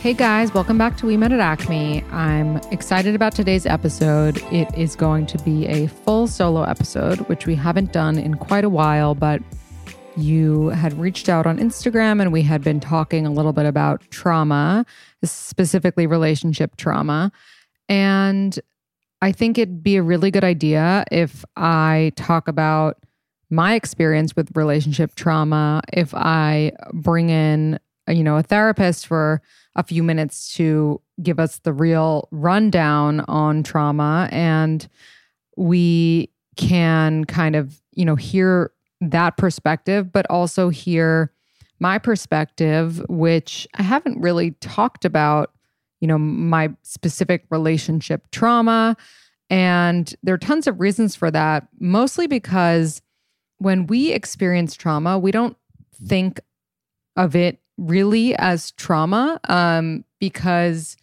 Hey guys, welcome back to We Met at Acme. I'm excited about today's episode. It is going to be a full solo episode, which we haven't done in quite a while, but you had reached out on Instagram and we had been talking a little bit about trauma, specifically relationship trauma. And I think it'd be a really good idea if I talk about my experience with relationship trauma, if I bring in, you know, a therapist for a few minutes to give us the real rundown on trauma and we can kind of, you know, hear that perspective, but also hear my perspective, which I haven't really talked about, you know, my specific relationship trauma. And there are tons of reasons for that, mostly because when we experience trauma, we don't think of it really as trauma um, because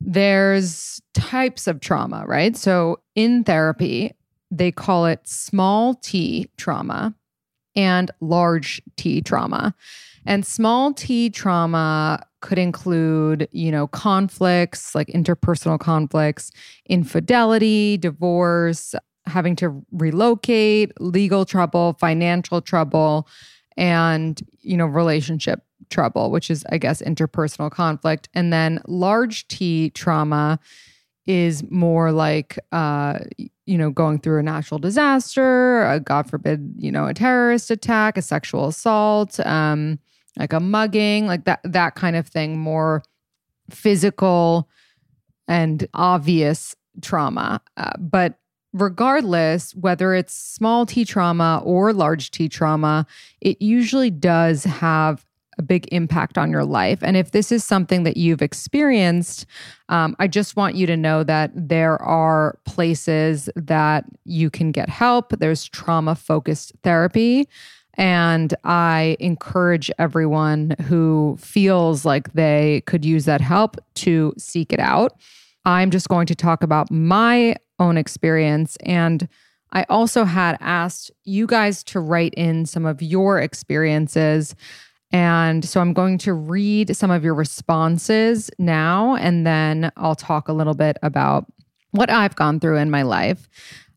there's types of trauma, right? So in therapy, they call it small t trauma and large T trauma. And small T trauma could include, you know, conflicts like interpersonal conflicts, infidelity, divorce, having to relocate, legal trouble, financial trouble, and, you know, relationship trouble, which is, I guess, interpersonal conflict. And then large T trauma is more like uh, you know going through a natural disaster a god forbid you know a terrorist attack a sexual assault um, like a mugging like that that kind of thing more physical and obvious trauma uh, but regardless whether it's small t trauma or large t trauma it usually does have a big impact on your life. And if this is something that you've experienced, um, I just want you to know that there are places that you can get help. There's trauma focused therapy. And I encourage everyone who feels like they could use that help to seek it out. I'm just going to talk about my own experience. And I also had asked you guys to write in some of your experiences and so I'm going to read some of your responses now, and then I'll talk a little bit about what I've gone through in my life.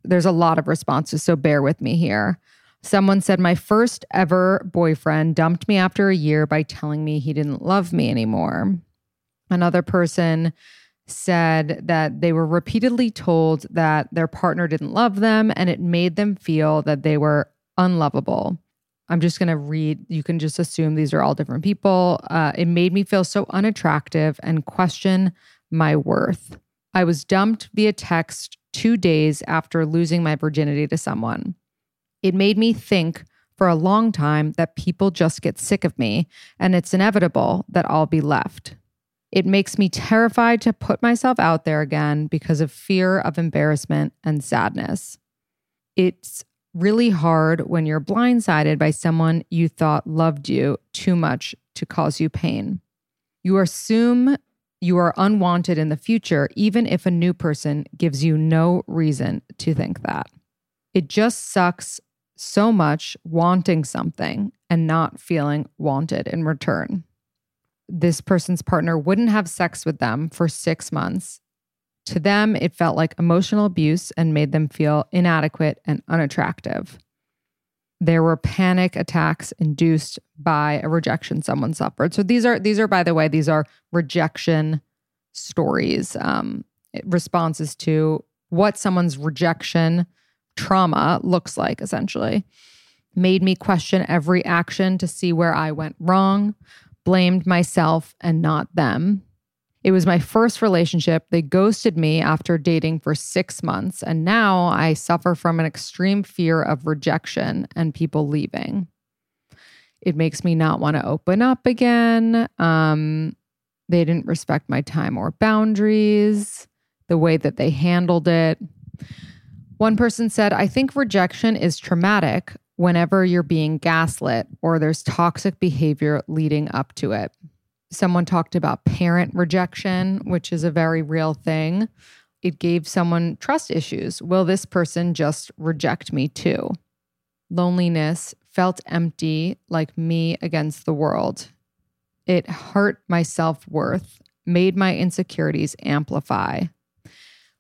There's a lot of responses, so bear with me here. Someone said, My first ever boyfriend dumped me after a year by telling me he didn't love me anymore. Another person said that they were repeatedly told that their partner didn't love them and it made them feel that they were unlovable. I'm just going to read. You can just assume these are all different people. Uh, it made me feel so unattractive and question my worth. I was dumped via text two days after losing my virginity to someone. It made me think for a long time that people just get sick of me and it's inevitable that I'll be left. It makes me terrified to put myself out there again because of fear of embarrassment and sadness. It's really hard when you're blindsided by someone you thought loved you too much to cause you pain. You assume you are unwanted in the future, even if a new person gives you no reason to think that. It just sucks so much wanting something and not feeling wanted in return. This person's partner wouldn't have sex with them for six months to them, it felt like emotional abuse and made them feel inadequate and unattractive. There were panic attacks induced by a rejection someone suffered. So these are these are by the way these are rejection stories, um, responses to what someone's rejection trauma looks like, essentially. Made me question every action to see where I went wrong, blamed myself and not them. It was my first relationship. They ghosted me after dating for six months, and now I suffer from an extreme fear of rejection and people leaving. It makes me not want to open up again. Um, they didn't respect my time or boundaries, the way that they handled it. One person said, I think rejection is traumatic whenever you're being gaslit or there's toxic behavior leading up to it. Someone talked about parent rejection, which is a very real thing. It gave someone trust issues. Will this person just reject me too? Loneliness felt empty, like me against the world. It hurt my self worth, made my insecurities amplify.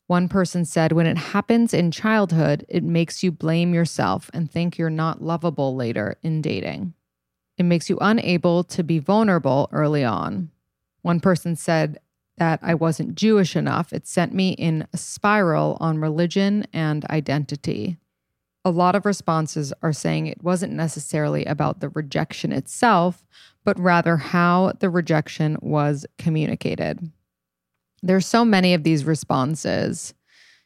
One person said, when it happens in childhood, it makes you blame yourself and think you're not lovable later in dating. It makes you unable to be vulnerable early on. One person said that I wasn't Jewish enough. It sent me in a spiral on religion and identity. A lot of responses are saying it wasn't necessarily about the rejection itself, but rather how the rejection was communicated. There's so many of these responses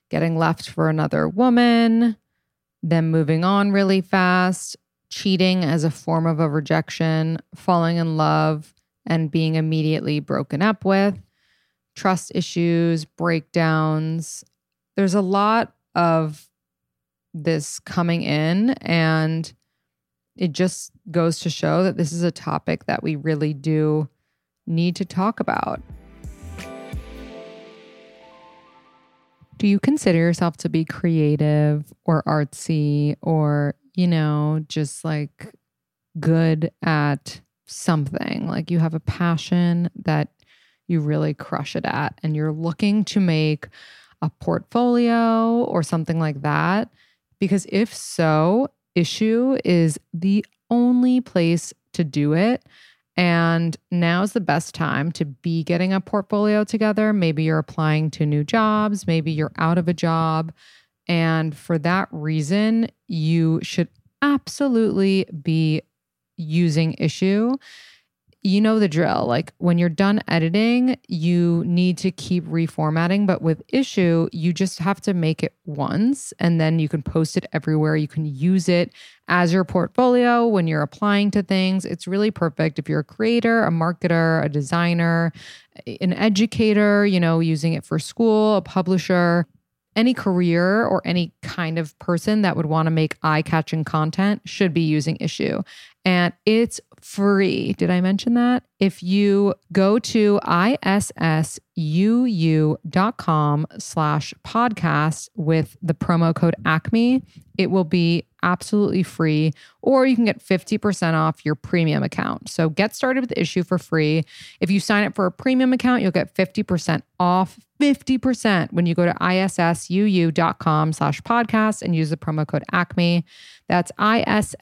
getting left for another woman, them moving on really fast, cheating as a form of a rejection, falling in love and being immediately broken up with, trust issues, breakdowns. There's a lot of this coming in, and it just goes to show that this is a topic that we really do need to talk about. Do you consider yourself to be creative or artsy or you know, just like good at something. Like you have a passion that you really crush it at, and you're looking to make a portfolio or something like that. Because if so, Issuu is the only place to do it. And now's the best time to be getting a portfolio together. Maybe you're applying to new jobs, maybe you're out of a job and for that reason, you should absolutely be using Issuu. You know the drill. Like when you're done editing, you need to keep reformatting. But with Issuu, you just have to make it once and then you can post it everywhere. You can use it as your portfolio when you're applying to things. It's really perfect if you're a creator, a marketer, a designer, an educator, you know, using it for school, a publisher any career or any kind of person that would want to make eye catching content should be using Issuu. And it's free. Did I mention that? If you go to issuu.com slash podcast with the promo code ACME, it will be absolutely free, or you can get 50% off your premium account. So get started with Issuu for free. If you sign up for a premium account, you'll get 50% off 50% when you go to issuu.com slash podcast and use the promo code ACME. That's issuu.com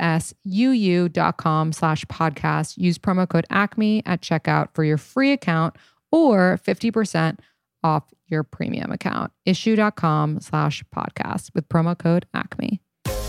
slash podcast. Use promo code ACME at checkout for your free account or 50% off your premium account. Issuu.com slash podcast with promo code ACME.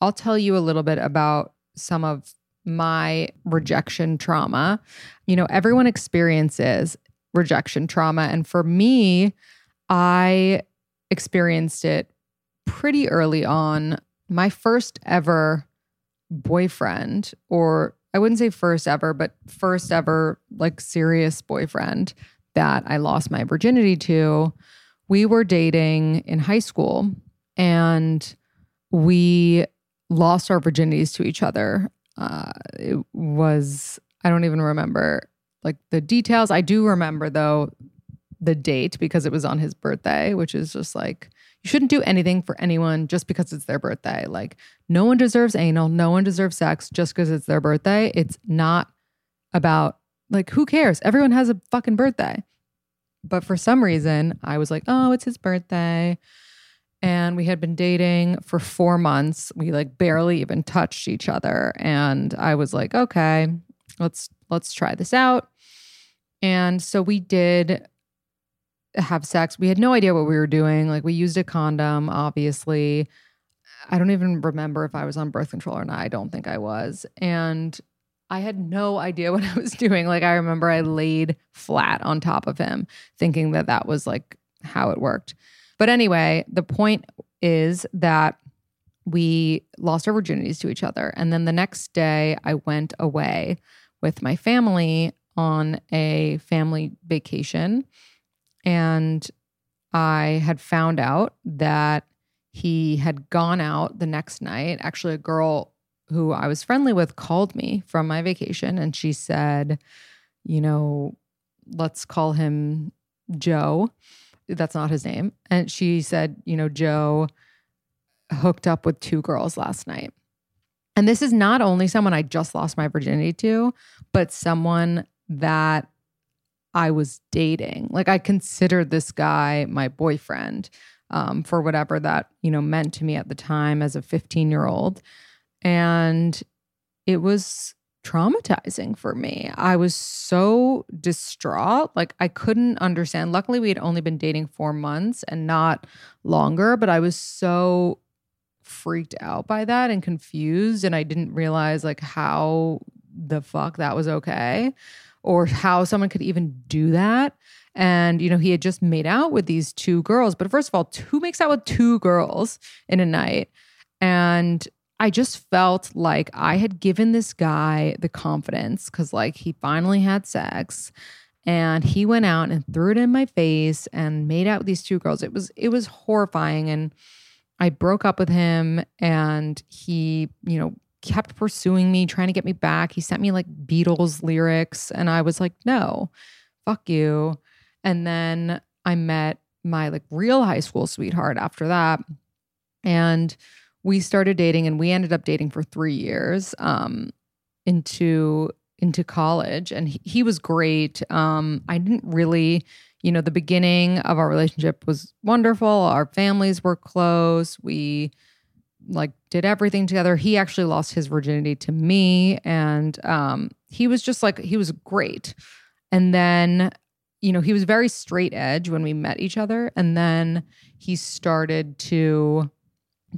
I'll tell you a little bit about some of my rejection trauma. You know, everyone experiences rejection trauma. And for me, I experienced it pretty early on. My first ever boyfriend, or I wouldn't say first ever, but first ever like serious boyfriend that I lost my virginity to, we were dating in high school and we lost our virginities to each other. Uh, it was, I don't even remember like the details. I do remember though the date because it was on his birthday, which is just like you shouldn't do anything for anyone just because it's their birthday. Like no one deserves anal, no one deserves sex just because it's their birthday. It's not about like who cares? Everyone has a fucking birthday. But for some reason, I was like, "Oh, it's his birthday." And we had been dating for 4 months. We like barely even touched each other and I was like, "Okay, let's let's try this out." And so we did have sex. We had no idea what we were doing. Like we used a condom, obviously. I don't even remember if I was on birth control or not. I don't think I was. And I had no idea what I was doing. Like I remember I laid flat on top of him thinking that that was like how it worked. But anyway, the point is that we lost our virginities to each other. And then the next day I went away with my family on a family vacation and I had found out that he had gone out the next night. Actually, a girl who I was friendly with called me from my vacation and she said, you know, let's call him Joe. That's not his name. And she said, you know, Joe hooked up with two girls last night. And this is not only someone I just lost my virginity to, but someone that I was dating. Like I considered this guy my boyfriend um, for whatever that, you know, meant to me at the time as a 15 year old. And it was traumatizing for me. I was so distraught. Like I couldn't understand. Luckily, we had only been dating four months and not longer, but I was so freaked out by that and confused. And I didn't realize like how the fuck that was okay or how someone could even do that. And, you know, he had just made out with these two girls. But first of all, who makes out with two girls in a night? And I just felt like I had given this guy the confidence because, like, he finally had sex and he went out and threw it in my face and made out with these two girls. It was, it was horrifying. And I broke up with him and he, you know, kept pursuing me, trying to get me back. He sent me like Beatles lyrics, and I was like, no, fuck you. And then I met my like real high school sweetheart after that. And we started dating and we ended up dating for three years um, into into college. And he, he was great. Um, i didn't really you know the beginning of our relationship was wonderful. Our families were close. We like did everything together. He actually lost his virginity to me. And um he was just like he was great. And then you know, he was very straight edge when we met each other. And then he started to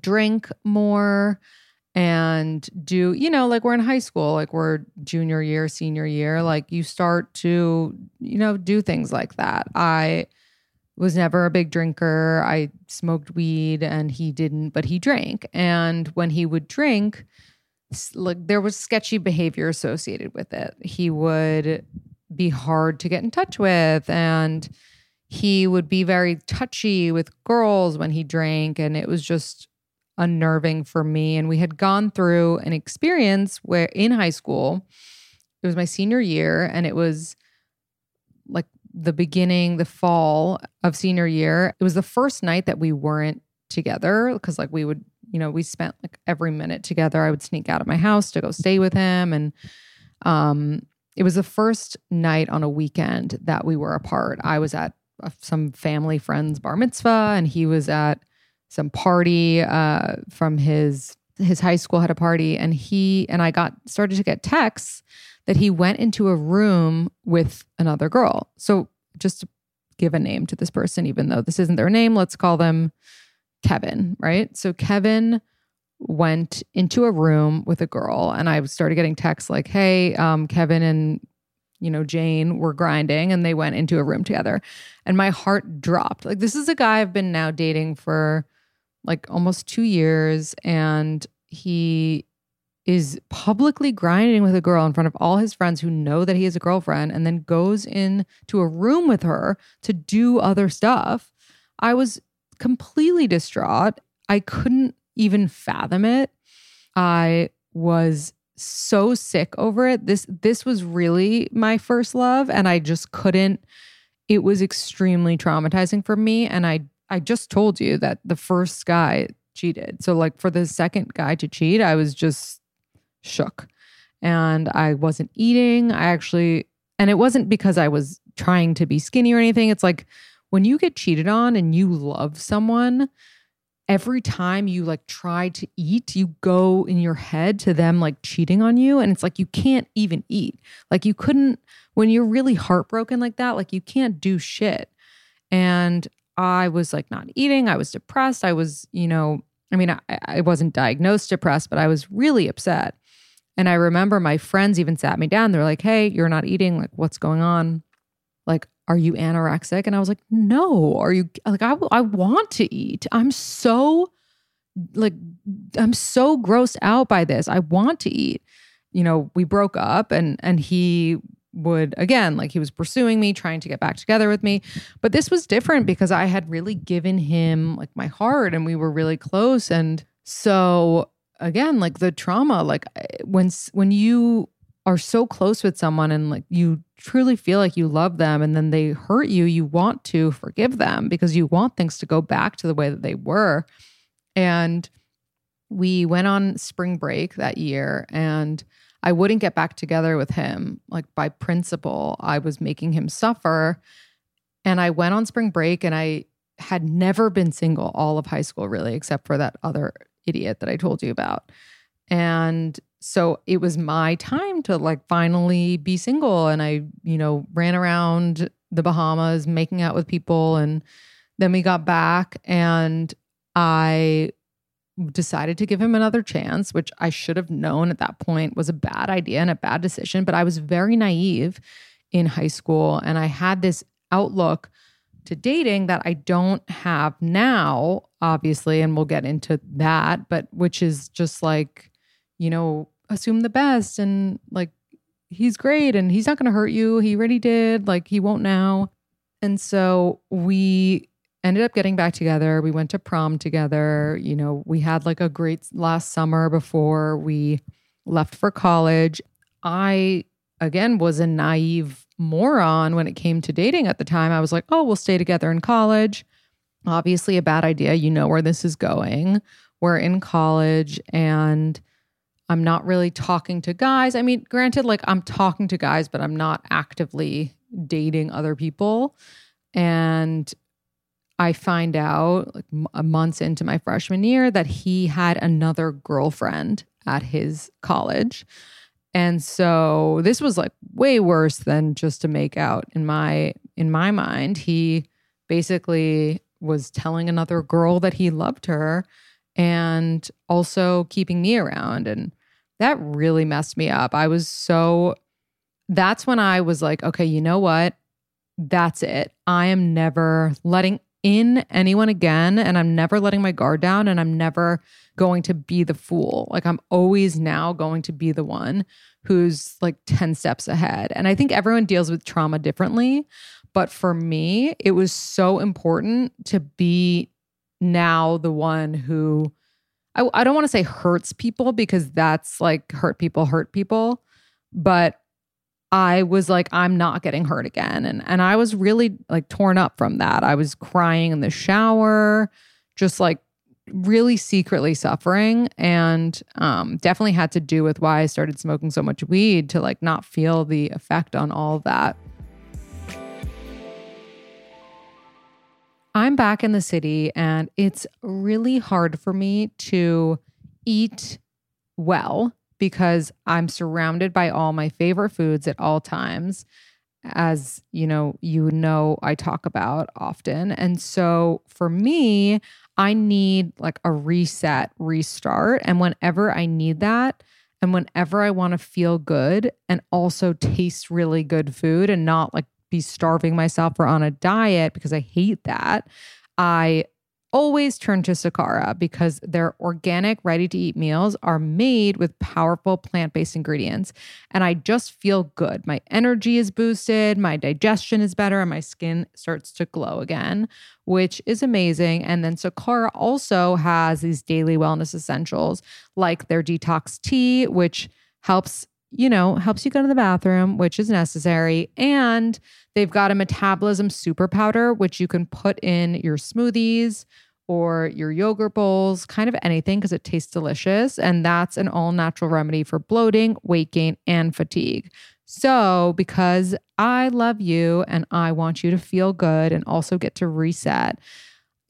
drink more and do you know like we're in high school like we're junior year senior year like you start to you know do things like that i was never a big drinker. I smoked weed and he didn't, but he drank. And when he would drink, like there was sketchy behavior associated with it. He would be hard to get in touch with and he would be very touchy with girls when he drank and it was just unnerving for me and we had gone through an experience where in high school it was my senior year and it was like the beginning, the fall of senior year. It was the first night that we weren't together because, like, we would, you know, we spent like every minute together. I would sneak out of my house to go stay with him. And um, it was the first night on a weekend that we were apart. I was at some family friend's bar mitzvah, and he was at some party uh, from his his high school had a party and he and I got started to get texts that he went into a room with another girl. So just give a name to this person, even though this isn't their name, let's call them Kevin, right? So Kevin went into a room with a girl and I started getting texts like, hey, um, Kevin and you know, Jane were grinding and they went into a room together. And my heart dropped. Like, this is a guy I've been now dating for like almost two years. And he is publicly grinding with a girl in front of all his friends who know that he has a girlfriend and then goes into a room with her to do other stuff. I was completely distraught. I couldn't even fathom it. I was so sick over it. This this was really my first love and I just couldn't it was extremely traumatizing for me. And I I just told you that the first guy cheated. So like for the second guy to cheat, I was just shook. And I wasn't eating. I actually and it wasn't because I was trying to be skinny or anything. It's like when you get cheated on and you love someone, every time you like try to eat, you go in your head to them like cheating on you. And it's like you can't even eat. Like you couldn't, when you're really heartbroken like that, like you can't do shit. And I was like not eating. I was depressed. I was, you know, I mean, I, I wasn't diagnosed depressed, but I was really upset. And I remember my friends even sat me down. They're like, hey, you're not eating. Like, what's going on? Like, are you anorexic? And I was like, no. Are you like, I, I want to eat. I'm so, like, I'm so grossed out by this. I want to eat. You know, we broke up and, and he would again like he was pursuing me trying to get back together with me. But this was different because i had really given him like my heart and we were really close. And so again like the trauma like when when you are so close with someone and like you truly feel like you love them and then they hurt you you want to forgive them because you want things to go back to the way that they were. And we went on spring break that year and I wouldn't get back together with him. Like by principle, I was making him suffer. And I went on spring break and I had never been single all of high school, really, except for that other idiot that I told you about. And so it was my time to like finally be single. And I, you know, ran around the Bahamas making out with people. And then we got back and I decided to give him another chance, which I should have known at that point was a bad idea and a bad decision. But I was very naive in high school and I had this outlook to dating that I don't have now, obviously. And we'll get into that, but which is just like, you know, assume the best and like, he's great and he's not going to hurt you. He already did. Like, he won't now. And so we ended up getting back together. We went to prom together. You know, we had like a great last summer before we left for college. I, again, was a naive moron when it came to dating at the time. I was like, oh, we'll stay together in college. Obviously, a bad idea. You know where this is going. We're in college and I'm not really talking to guys. I mean, granted, like I'm talking to guys, but I'm not actively dating other people. And I find out like months into my freshman year that he had another girlfriend at his college. And so this was like way worse than just to make out in my in my mind. He basically was telling another girl that he loved her and also keeping me around and that really messed me up. I was so that's when I was like, okay, you know what? That's it. I am never letting in anyone again and I'm never letting my guard down and I'm never going to be the fool. Like I'm always now going to be the one who's like 10 steps ahead. And I think everyone deals with trauma differently, but for me, it was so important to be now the one who I, I don't want to say hurts people because that's like hurt people hurt people, but I was like, I'm not getting hurt again. And and I was really like torn up from that. I was crying in the shower, just like really secretly suffering. And um, definitely had to do with why I started smoking so much weed to like not feel the effect on all of that. I'm back in the city and it's really hard for me to eat well because I'm surrounded by all my favorite foods at all times. As you know, you know, I talk about often. And so for me, I need like a reset, restart. And whenever I need that, and whenever I want to feel good and also taste really good food and not like be starving myself or on a diet because I hate that, I always turn to Sakara because their organic, ready to eat meals are made with powerful plant based ingredients. And I just feel good. My energy is boosted, my digestion is better, and my skin starts to glow again, which is amazing. And then Sakara also has these daily wellness essentials like their detox tea, which helps you know, helps you go to the bathroom, which is necessary. And they've got a metabolism super powder, which you can put in your smoothies or your yogurt bowls, kind of anything because it tastes delicious. And that's an all natural remedy for bloating, weight gain, and fatigue. So, because I love you and I want you to feel good and also get to reset,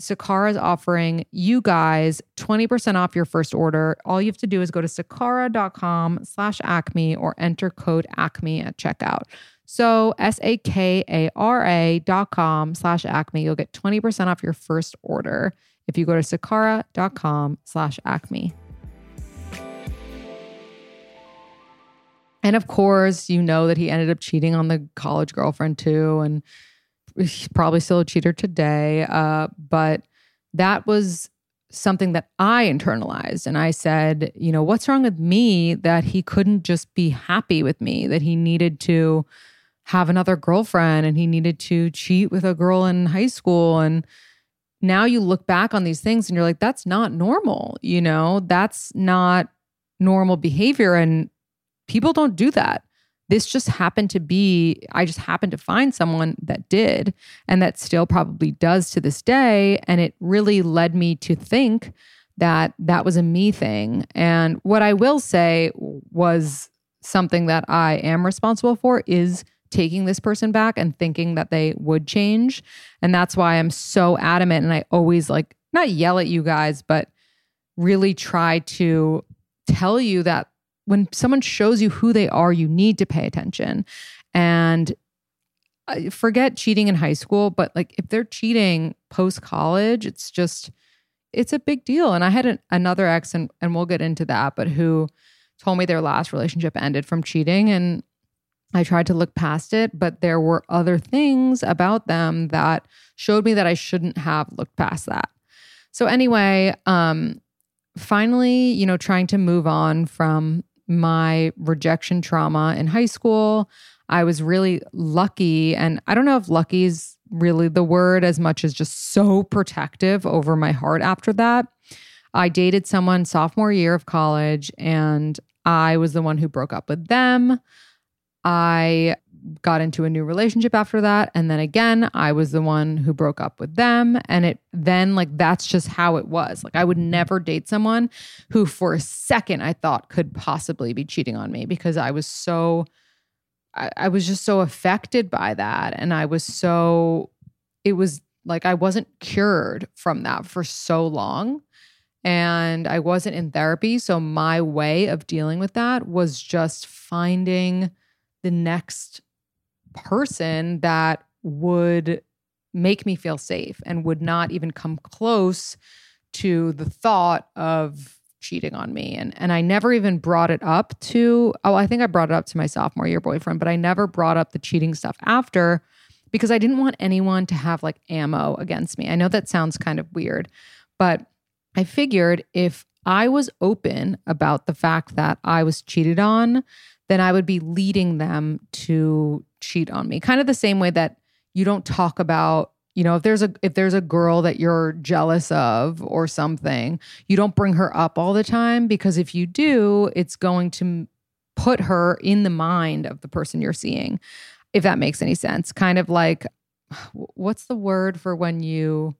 Sakara is offering you guys 20% off your first order. All you have to do is go to sakara.com slash acme or enter code acme at checkout. So S-A-K-A-R-A dot com slash acme. You'll get 20% off your first order if you go to sakara.com slash acme. And of course, you know that he ended up cheating on the college girlfriend too. And he's probably still a cheater today. Uh, but that was something that I internalized. And I said, you know, what's wrong with me that he couldn't just be happy with me, that he needed to have another girlfriend and he needed to cheat with a girl in high school. And now you look back on these things and you're like, that's not normal. You know, that's not normal behavior. And people don't do that this just happened to be i just happened to find someone that did and that still probably does to this day and it really led me to think that that was a me thing and what i will say was something that i am responsible for is taking this person back and thinking that they would change and that's why i'm so adamant and i always like not yell at you guys but really try to tell you that when someone shows you who they are, you need to pay attention. And uh, forget cheating in high school, but like if they're cheating post college, it's just it's a big deal. And I had an, another ex, and and we'll get into that, but who told me their last relationship ended from cheating, and I tried to look past it, but there were other things about them that showed me that I shouldn't have looked past that. So anyway, um, finally, you know, trying to move on from my rejection trauma in high school. I was really lucky. And I don't know if lucky is really the word as much as just so protective over my heart after that. I dated someone sophomore year of college and I was the one who broke up with them. I got into a new relationship after that. And then again I was the one who broke up with them. And it then like that's just how it was. Like I would never date someone who for a second I thought could possibly be cheating on me because I was so I, I was just so affected by that. And I was so it was like I wasn't cured from that for so long. And I wasn't in therapy. So my way of dealing with that was just finding the next person that would make me feel safe and would not even come close to the thought of cheating on me and and I never even brought it up to oh I think I brought it up to my sophomore year boyfriend but I never brought up the cheating stuff after because I didn't want anyone to have like ammo against me. I know that sounds kind of weird, but I figured if I was open about the fact that I was cheated on, then I would be leading them to cheat on me. Kind of the same way that you don't talk about, you know, if there's a if there's a girl that you're jealous of or something, you don't bring her up all the time because if you do, it's going to put her in the mind of the person you're seeing. If that makes any sense. Kind of like what's the word for when you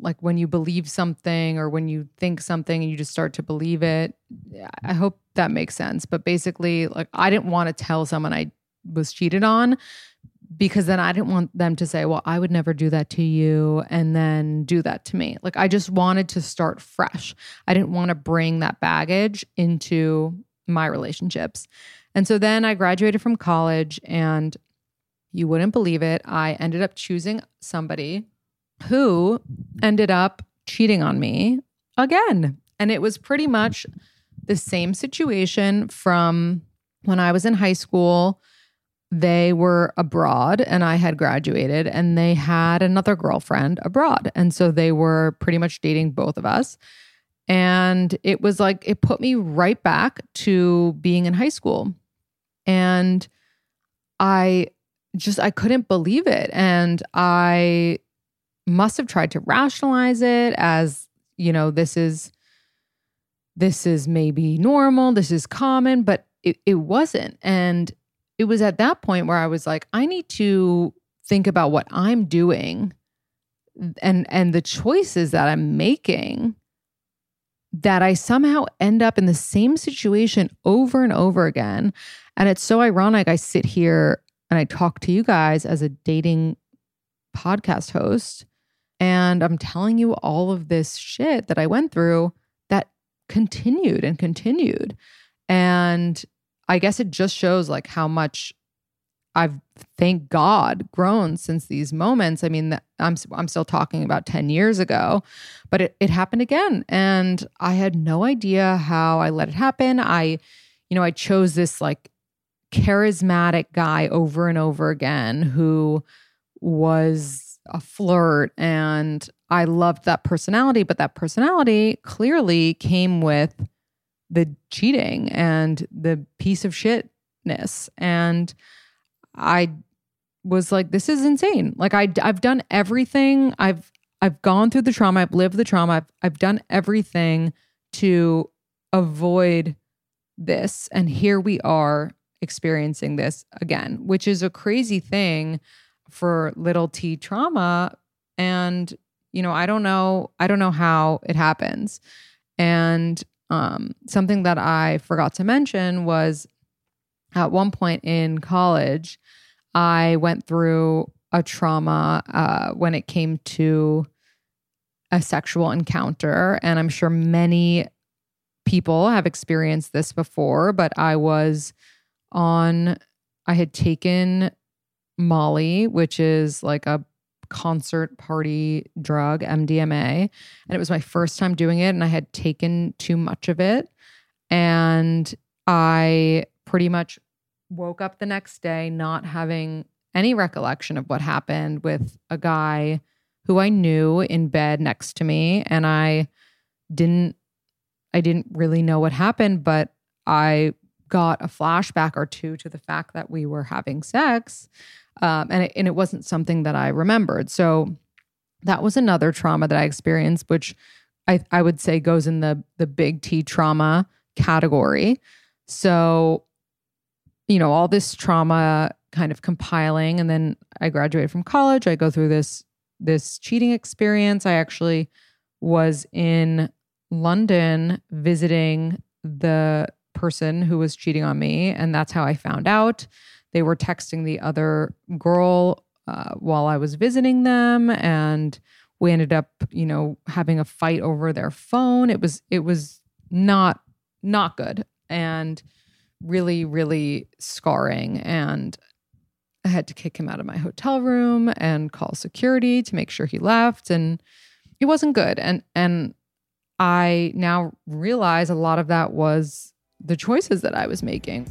like when you believe something or when you think something and you just start to believe it. I hope that makes sense. But basically, like I didn't want to tell someone I was cheated on because then I didn't want them to say, well, I would never do that to you and then do that to me. Like I just wanted to start fresh. I didn't want to bring that baggage into my relationships. And so then I graduated from college and you wouldn't believe it. I ended up choosing somebody who ended up cheating on me again. And it was pretty much the same situation from when I was in high school. They were abroad and I had graduated, and they had another girlfriend abroad. And so they were pretty much dating both of us. And it was like, it put me right back to being in high school. And I just, I couldn't believe it. And I must have tried to rationalize it as, you know, this is this is maybe normal, this is common, but it, it wasn't. And it was at that point where I was like, I need to think about what I'm doing and and the choices that I'm making that I somehow end up in the same situation over and over again. And it's so ironic. I sit here and I talk to you guys as a dating podcast host, and I'm telling you all of this shit that I went through continued and continued. And I guess it just shows like how much I've thank God grown since these moments. I mean, I'm I'm still talking about 10 years ago, but it, it happened again. And I had no idea how I let it happen. I, you know, I chose this like charismatic guy over and over again who was a flirt and I loved that personality, but that personality clearly came with the cheating and the piece of shitness. And I was like, this is insane. Like I, I've done everything. I've, I've gone through the trauma. I've lived the trauma. I've, I've done everything to avoid this. And here we are experiencing this again, which is a crazy thing for little t trauma. And, you know, I don't know, I don't know how it happens. And um, something that I forgot to mention was at one point in college, I went through a trauma uh, when it came to a sexual encounter. And I'm sure many people have experienced this before, but I was on, I had taken Molly, which is like a concert party drug, MDMA. And it was my first time doing it. And I had taken too much of it. And I pretty much woke up the next day not having any recollection of what happened with a guy who I knew in bed next to me and I didn't I didn't really know what happened but I got a flashback or two to the fact that we were having sex um, and it, and it wasn't something that I remembered so that was another trauma that I experienced which I I would say goes in the the big T trauma category so you know, all this trauma kind of compiling and then I graduated from college. I go through this this cheating experience. I actually was in London visiting the person who was cheating on me and that's how I found out. They were texting the other girl uh, while I was visiting them and we ended up, you know, having a fight over their phone. It was it was not not good. And really, really scarring. And I had to kick him out of my hotel room and call security to make sure he left. And it wasn't good. And and I now realize a lot of that was the choices that I was making.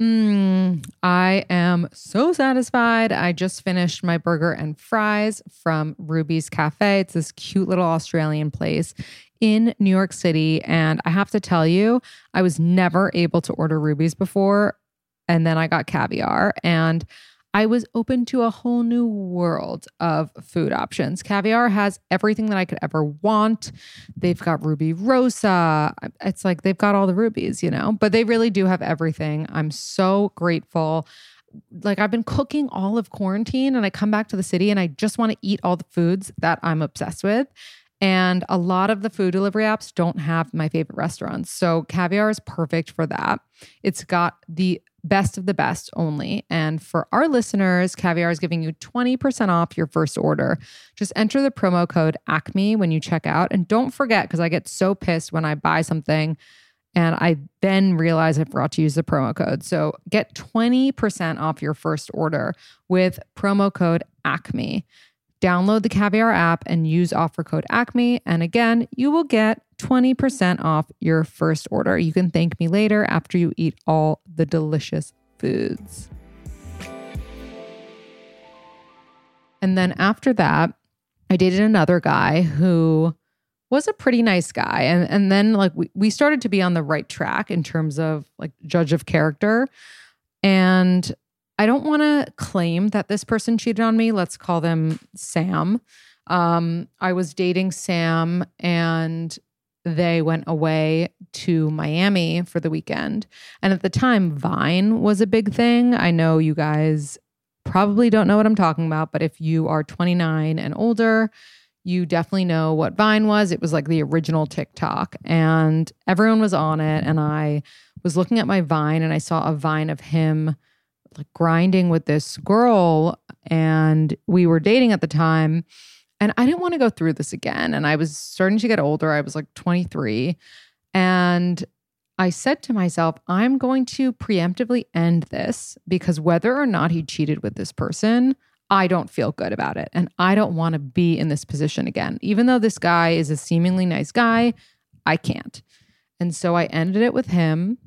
Mm, I am so satisfied. I just finished my burger and fries from Ruby's Cafe. It's this cute little Australian place in New York City. And I have to tell you, I was never able to order Ruby's before. And then I got caviar. And I was open to a whole new world of food options. Caviar has everything that I could ever want. They've got Rubirosa. It's like they've got all the rubies, you know, but they really do have everything. I'm so grateful. Like I've been cooking all of quarantine and I come back to the city and I just want to eat all the foods that I'm obsessed with. And a lot of the food delivery apps don't have my favorite restaurants. So Caviar is perfect for that. It's got the best of the best only. And for our listeners, Caviar is giving you 20% off your first order. Just enter the promo code ACME when you check out. And don't forget, because I get so pissed when I buy something and I then realize I forgot to use the promo code. So get 20% off your first order with promo code ACME. Download the Caviar app and use offer code ACME. And again, you will get 20% off your first order. You can thank me later after you eat all the delicious foods. And then after that, I dated another guy who was a pretty nice guy. And and then like we, we started to be on the right track in terms of like judge of character. And I don't want to claim that this person cheated on me. Let's call them Sam. Um, I was dating Sam and they went away to Miami for the weekend. And at the time, Vine was a big thing. I know you guys probably don't know what I'm talking about, but if you are 29 and older, you definitely know what Vine was. It was like the original TikTok, and everyone was on it. And I was looking at my Vine and I saw a Vine of him like grinding with this girl, and we were dating at the time. And I didn't want to go through this again. And I was starting to get older. I was like 23. And I said to myself, I'm going to preemptively end this because whether or not he cheated with this person, I don't feel good about it. And I don't want to be in this position again. Even though this guy is a seemingly nice guy, I can't. And so I ended it with him.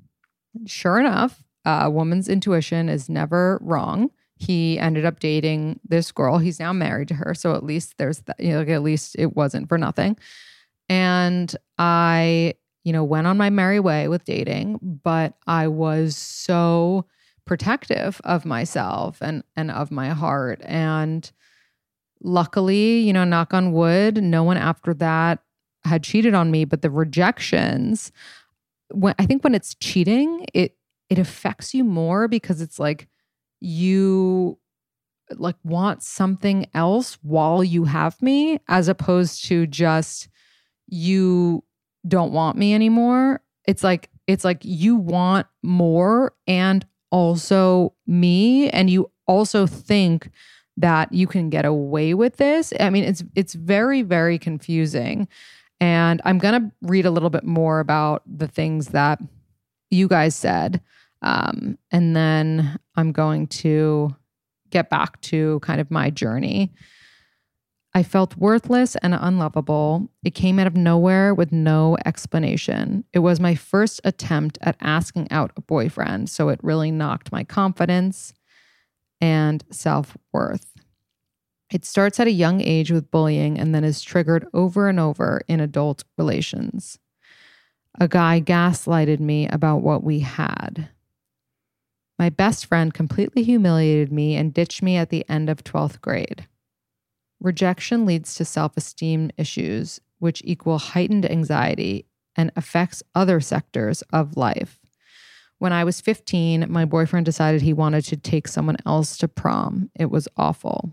Sure enough, a woman's intuition is never wrong he ended up dating this girl. He's now married to her. So at least there's you know, like at least it wasn't for nothing. And I, you know, went on my merry way with dating, but I was so protective of myself and and of my heart. And luckily, you know, knock on wood, no one after that had cheated on me. But the rejections, when I think when it's cheating, it it affects you more because it's like you like want something else while you have me as opposed to just you don't want me anymore. It's like it's like you want more and also me and you also think that you can get away with this. I mean it's it's very very confusing. And i'm going to read a little bit more about the things that you guys said um, and then I'm going to get back to kind of my journey. I felt worthless and unlovable. It came out of nowhere with no explanation. It was my first attempt at asking out a boyfriend, so it really knocked my confidence and self worth. It starts at a young age with bullying and then is triggered over and over in adult relations. A guy gaslighted me about what we had. My best friend completely humiliated me and ditched me at the end of 12th grade. Rejection leads to self esteem issues, which equal heightened anxiety and affects other sectors of life. When I was 15, my boyfriend decided he wanted to take someone else to prom. It was awful.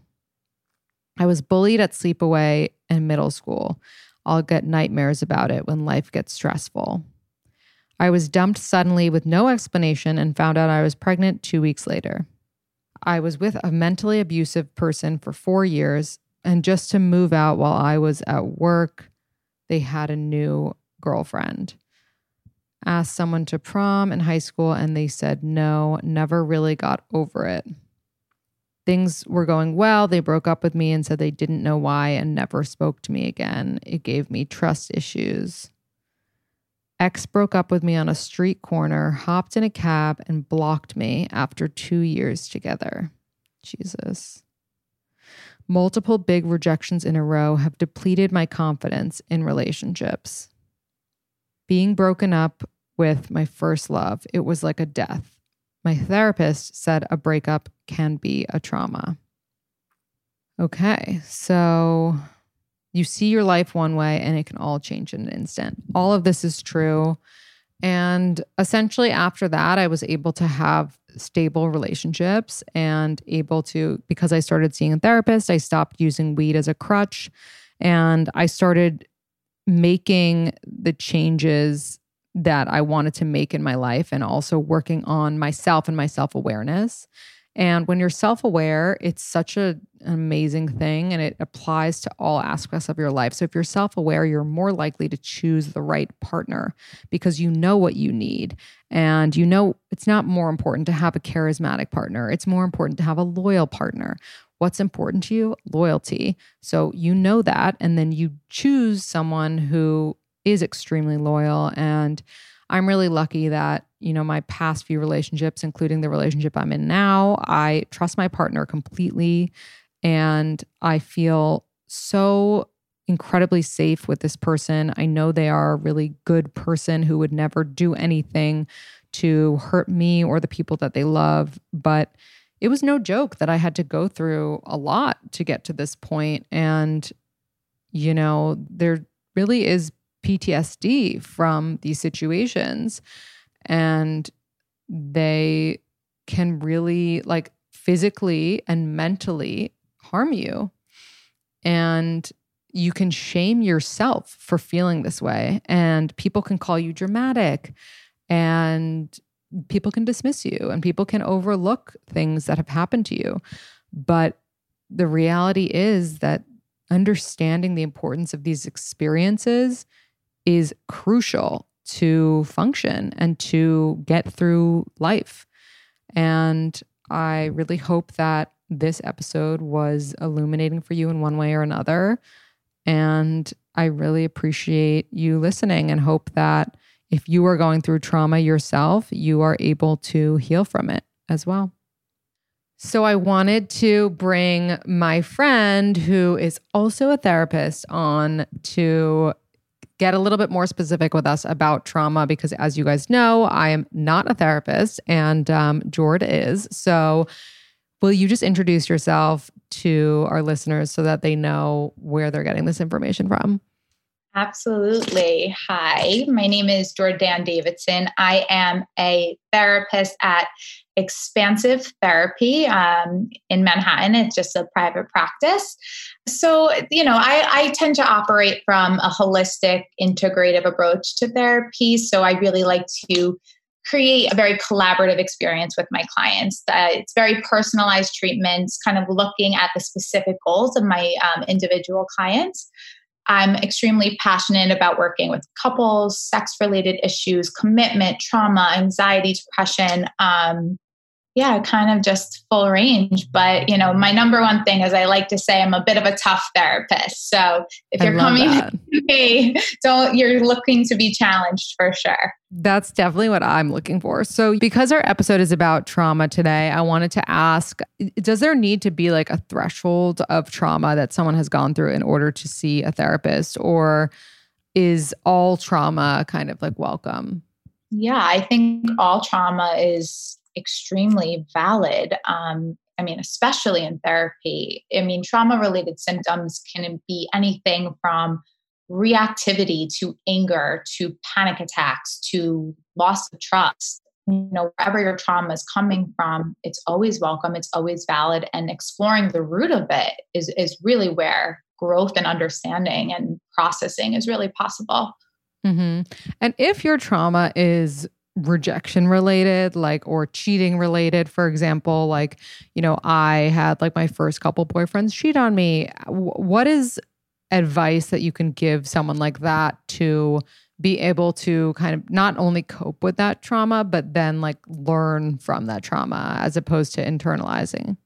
I was bullied at sleepaway in middle school. I'll get nightmares about it when life gets stressful. I was dumped suddenly with no explanation and found out I was pregnant two weeks later. I was with a mentally abusive person for four years, and just to move out while I was at work, they had a new girlfriend. Asked someone to prom in high school, and they said no, never really got over it. Things were going well. They broke up with me and said they didn't know why and never spoke to me again. It gave me trust issues. Ex broke up with me on a street corner, hopped in a cab, and blocked me after two years together. Jesus. Multiple big rejections in a row have depleted my confidence in relationships. Being broken up with my first love, it was like a death. My therapist said a breakup can be a trauma. Okay, so you see your life one way and it can all change in an instant. All of this is true. And essentially, after that, I was able to have stable relationships and able to, because I started seeing a therapist, I stopped using weed as a crutch and I started making the changes that I wanted to make in my life and also working on myself and my self awareness. And when you're self aware, it's such a, an amazing thing and it applies to all aspects of your life. So if you're self aware, you're more likely to choose the right partner because you know what you need. And you know it's not more important to have a charismatic partner, it's more important to have a loyal partner. What's important to you? Loyalty. So you know that. And then you choose someone who is extremely loyal. And I'm really lucky that you know, my past few relationships, including the relationship I'm in now, I trust my partner completely. And I feel so incredibly safe with this person. I know they are a really good person who would never do anything to hurt me or the people that they love. But it was no joke that I had to go through a lot to get to this point. And, you know, there really is PTSD from these situations. And they can really, like, physically and mentally harm you. And you can shame yourself for feeling this way. And people can call you dramatic. And people can dismiss you and people can overlook things that have happened to you. But the reality is that understanding the importance of these experiences is crucial to function and to get through life. And I really hope that this episode was illuminating for you in one way or another. And I really appreciate you listening and hope that if you are going through trauma yourself, you are able to heal from it as well. So, I wanted to bring my friend, who is also a therapist, on to get a little bit more specific with us about trauma because, as you guys know, I am not a therapist and um, Jord is. So, will you just introduce yourself to our listeners so that they know where they're getting this information from? Absolutely. Hi, my name is Jordan Davidson. I am a therapist at Expansive Therapy um, in Manhattan. It's just a private practice. So, you know, I, I tend to operate from a holistic, integrative approach to therapy. So, I really like to create a very collaborative experience with my clients. Uh, it's very personalized treatments, kind of looking at the specific goals of my um, individual clients. I'm extremely passionate about working with couples, sex related issues, commitment, trauma, anxiety, depression. Um, yeah, kind of just full range. But, you know, my number one thing is I like to say I'm a bit of a tough therapist. So if you're coming hey, don't you're looking to be challenged for sure. That's definitely what I'm looking for. So, because our episode is about trauma today, I wanted to ask Does there need to be like a threshold of trauma that someone has gone through in order to see a therapist? Or is all trauma kind of like welcome? Yeah, I think all trauma is extremely valid. Um, I mean, especially in therapy. I mean, trauma related symptoms can be anything from reactivity to anger to panic attacks to loss of trust you know wherever your trauma is coming from it's always welcome it's always valid and exploring the root of it is is really where growth and understanding and processing is really possible mm-hmm. and if your trauma is rejection related like or cheating related for example like you know i had like my first couple boyfriends cheat on me what is advice that you can give someone like that to be able to kind of not only cope with that trauma, but then like learn from that trauma as opposed to internalizing?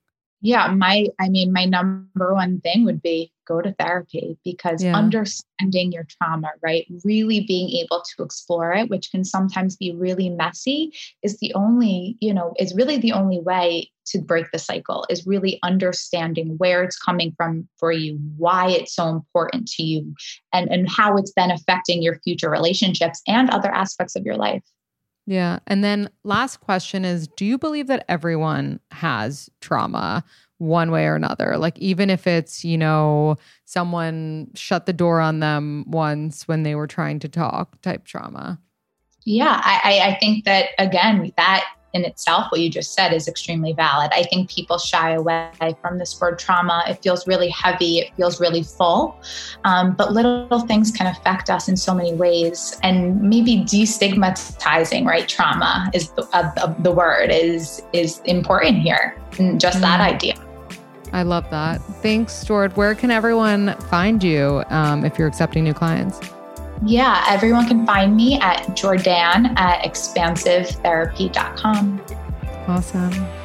Yeah, my, I mean, my number one thing would be go to therapy because yeah. understanding your trauma, right? Really being able to explore it, which can sometimes be really messy, is the only, you know, is really the only way to break the cycle, is really understanding where it's coming from for you, why it's so important to you, and, and how it's then affecting your future relationships and other aspects of your life. Yeah. And then last question is Do you believe that everyone has trauma? one way or another. Like, even if it's, you know, someone shut the door on them once when they were trying to talk type trauma. Yeah, I, I think that, again, that in itself, what you just said is extremely valid. I think people shy away from this word trauma. It feels really heavy, it feels really full. Um, but little things can affect us in so many ways. And maybe destigmatizing, right? Trauma is the, uh, the word is is important here. And just mm. that idea. I love that. Thanks, Stuart. Where can everyone find you um, if you're accepting new clients? Yeah, everyone can find me at Jordan at expansivetherapy.com. Awesome.